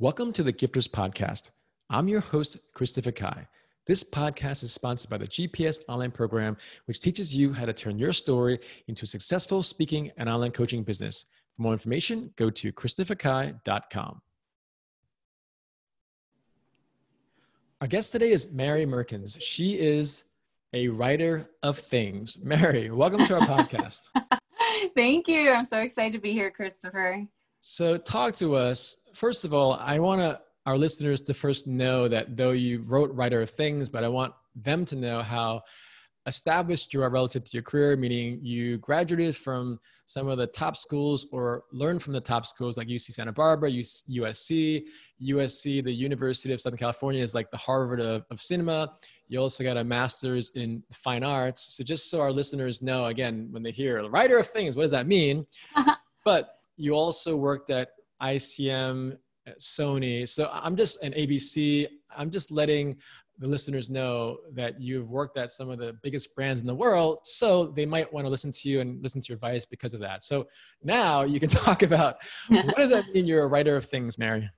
Welcome to the Gifters Podcast. I'm your host, Christopher Kai. This podcast is sponsored by the GPS online program, which teaches you how to turn your story into a successful speaking and online coaching business. For more information, go to christopherkai.com. Our guest today is Mary Mehrkens. She is a writer of things. Mary, welcome to our podcast. Thank you. I'm so excited to be here, Christopher. So, talk to us. First of all, I want to our listeners to first know that though you wrote writer of things, but I want them to know how established you are relative to your career, meaning you graduated from some of the top schools or learned from the top schools like UC Santa Barbara, USC, USC, the University of Southern California is like the Harvard of, of cinema. You also got a master's in fine arts. So just so our listeners know, again, when they hear writer of things, what does that mean? Uh-huh. but you also worked at ICM, Sony. So I'm just an ABC. I'm just letting the listeners know that you've worked at some of the biggest brands in the world. So they might want to listen to you and listen to your advice because of that. So now you can talk about what does that mean you're a writer of things, Mary?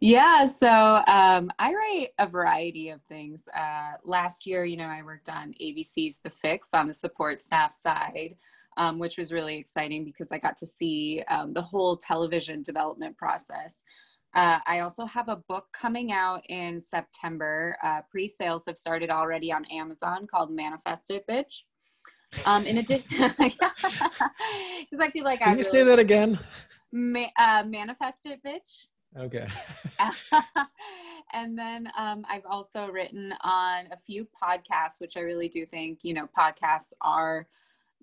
Yeah, so um, I write a variety of things. Uh, last year, you know, I worked on ABC's The Fix on the support staff side um, which was really exciting because I got to see um, the whole television development process. Uh, I also have a book coming out in September. Uh, Pre sales have started already on Amazon called Manifest It Bitch. Um, in addition, because I feel like Can I you really, say that again? Ma- uh, Manifest It Bitch. Okay. and then um, I've also written on a few podcasts, which I really do think, you know, podcasts are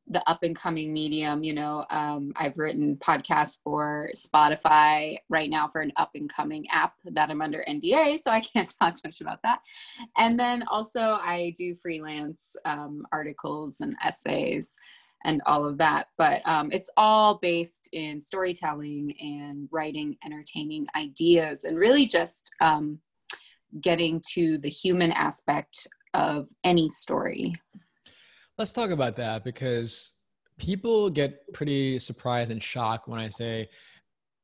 the up and coming medium. You know, um, I've written podcasts for Spotify right now for an up and coming app that I'm under NDA, so I can't talk much about that. And then also, I do freelance um, articles and essays and all of that. But um, it's all based in storytelling and writing entertaining ideas and really just um, getting to the human aspect of any story. Let's talk about that because people get pretty surprised and shocked when I say,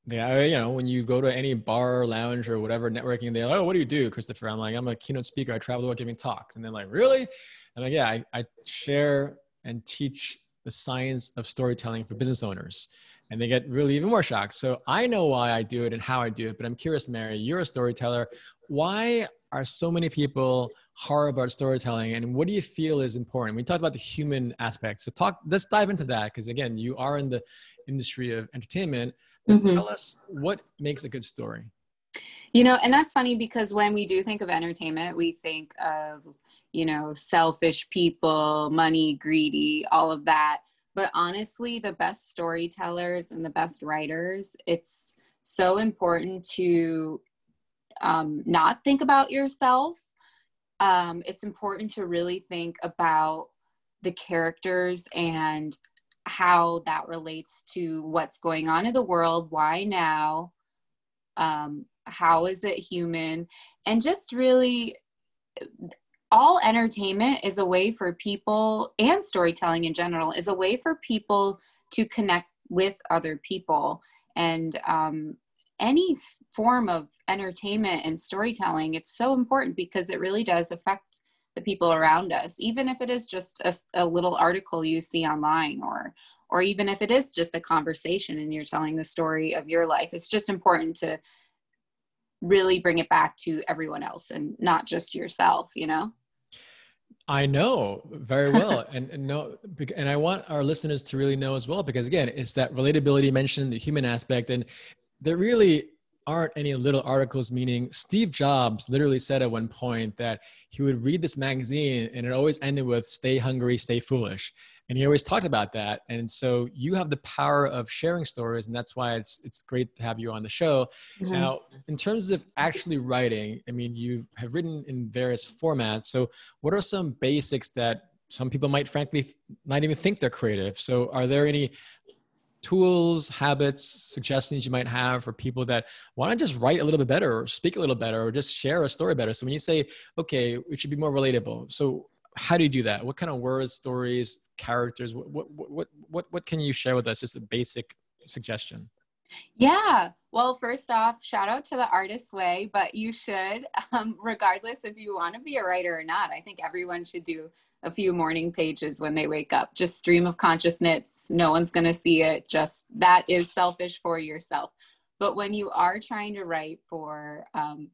yeah, you know, when you go to any bar, lounge, or whatever networking, they're like, "Oh, what do you do, Christopher?" I'm like, "I'm a keynote speaker. I travel world giving talks." And they're like, "Really?" I'm like, "Yeah, I, I share and teach the science of storytelling for business owners." And they get really even more shocked. So I know why I do it and how I do it, but I'm curious, Mary, you're a storyteller. Why are so many people horror about storytelling and what do you feel is important we talked about the human aspect so talk let's dive into that because again you are in the industry of entertainment mm-hmm. tell us what makes a good story you know and that's funny because when we do think of entertainment we think of you know selfish people money greedy all of that but honestly the best storytellers and the best writers it's so important to um, not think about yourself. Um, it's important to really think about the characters and how that relates to what's going on in the world. Why now? Um, how is it human? And just really all entertainment is a way for people and storytelling in general is a way for people to connect with other people. And um, any form of entertainment and storytelling it's so important because it really does affect the people around us even if it is just a, a, little article you see online or or even if it is just a conversation and you're telling the story of your life it's just important to really bring it back to everyone else and not just yourself you know I know very well, and, and no, and I want our listeners to really know as well, because again, it's that relatability mentioned, the human aspect, and there really aren't any little articles meaning steve jobs literally said at one point that he would read this magazine and it always ended with stay hungry stay foolish and he always talked about that and so you have the power of sharing stories and that's why it's it's great to have you on the show mm-hmm. now in terms of actually writing i mean you have written in various formats so what are some basics that some people might frankly not even think they're creative so are there any tools, habits, suggestions you might have for people that want to just write a little bit better or speak a little better or just share a story better? So when you say, okay, it should be more relatable. So how do you do that? What kind of words, stories, characters, what, what, what, what, what can you share with us? Just a basic suggestion. Yeah. Well, first off, shout out to the artist way, but you should, um, regardless if you want to be a writer or not. I think everyone should do a few morning pages when they wake up. Just stream of consciousness. No one's going to see it. Just that is selfish for yourself. But when you are trying to write for um,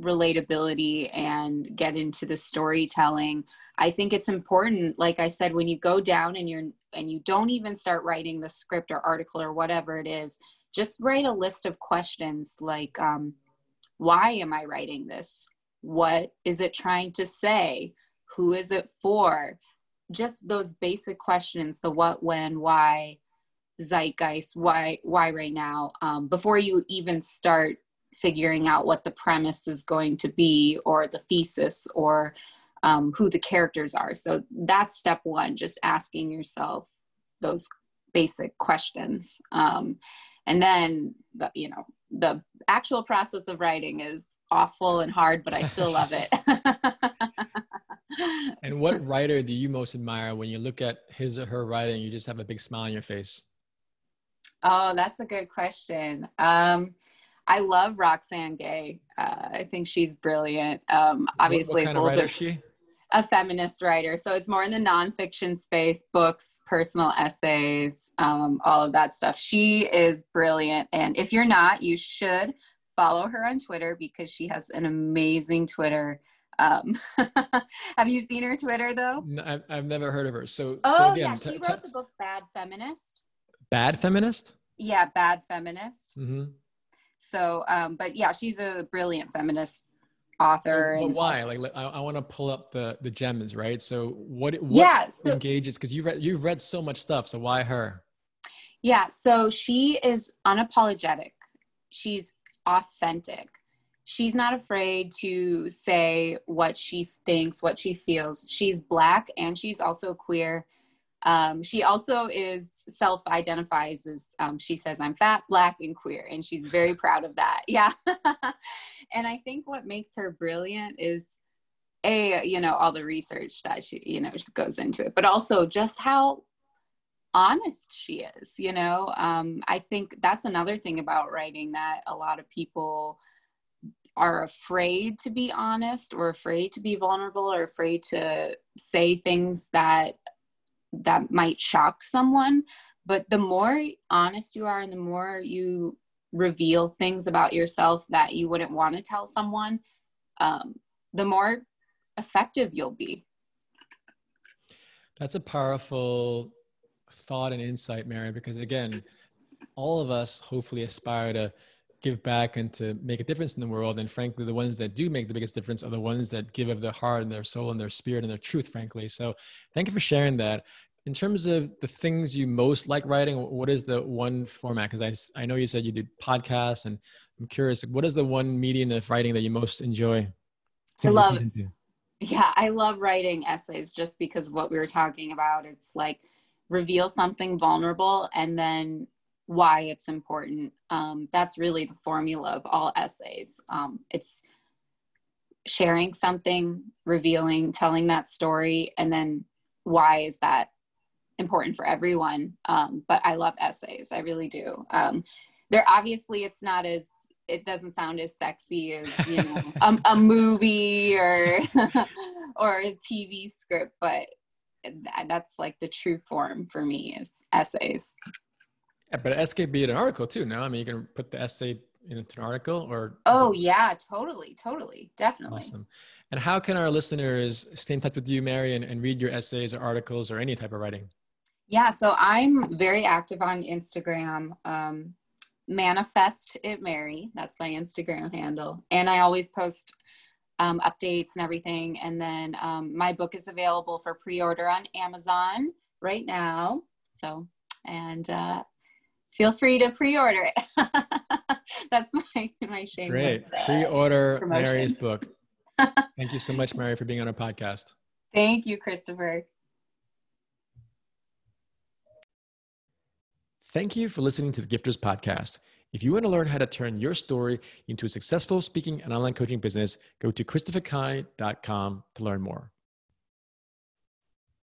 relatability and get into the storytelling, I think it's important. Like I said, when you go down and you're and you don't even start writing the script or article or whatever it is, just write a list of questions like, um, why am I writing this? What is it trying to say? Who is it for? Just those basic questions the what, when, why, zeitgeist, why, why right now, um, before you even start figuring out what the premise is going to be or the thesis or um, who the characters are. So that's step one, just asking yourself those basic questions. Um, and then, the, you know, the actual process of writing is awful and hard, but I still love it. and what writer do you most admire when you look at his or her writing? You just have a big smile on your face. Oh, that's a good question. Um, I love Roxane Gay. Uh, I think she's brilliant. Um, obviously, what, what it's a little bit. She? A feminist writer, so it's more in the nonfiction space, books, personal essays, um, all of that stuff. She is brilliant, and if you're not, you should follow her on Twitter because she has an amazing Twitter. Um, have you seen her Twitter though? No, I've, I've never heard of her. So, oh so again, yeah, she t- wrote t- the book Bad Feminist. Bad Feminist. Yeah, Bad Feminist. Mm-hmm. So, um, but yeah, she's a brilliant feminist author. But, but why? Like, I, I want to pull up the the gems, right? So, what? what yeah, so, engages because you've read you've read so much stuff. So why her? Yeah, so she is unapologetic. She's authentic. She's not afraid to say what she thinks, what she feels. She's black and she's also queer um, she also is self identifies as um, she says, I'm fat, black, and queer. And she's very proud of that. Yeah. and I think what makes her brilliant is a, you know, all the research that she, you know, goes into it, but also just how honest she is, you know. Um, I think that's another thing about writing that a lot of people are afraid to be honest or afraid to be vulnerable or afraid to say things that that might shock someone but the more honest you are and the more you reveal things about yourself that you wouldn't want to tell someone um, the more effective you'll be. That's a powerful thought and insight mary because again all of us hopefully aspire to give back and to make a difference in the world. And frankly, the ones that do make the biggest difference are the ones that give of their heart and their soul and their spirit and their truth, frankly. So thank you for sharing that. In terms of the things you most like writing, what is the one format? Because I, I know you said you did podcasts, and I'm curious, what is the one medium of writing that you most enjoy? I love, yeah, I love writing essays just because what we were talking about. It's like reveal something vulnerable and then why it's important. Um, that's really the formula of all essays. Um, it's sharing something, revealing, telling that story, and then why is that important for everyone? Um, but I love essays. I really do. Um, there obviously it's not as it doesn't sound as sexy as you know a, a movie or or a TV script, but that's like the true form for me is essays. But essay be an article too. No, I mean you can put the essay into an article or. Oh yeah, totally, totally, definitely. Awesome. And how can our listeners stay in touch with you, Mary, and, and read your essays or articles or any type of writing? Yeah, so I'm very active on Instagram. Um, manifest it Mary. That's my Instagram handle, and I always post um, updates and everything. And then um, my book is available for pre-order on Amazon right now. So, and uh, feel free to pre-order it. That's my my shameless. Great. Uh, pre-order Mary's book. Thank you so much, Mary, for being on our podcast. Thank you, Christopher. Thank you for listening to the Gifters Podcast. If you want to learn how to turn your story into a successful speaking and online coaching business, go to christopherkai.com to learn more.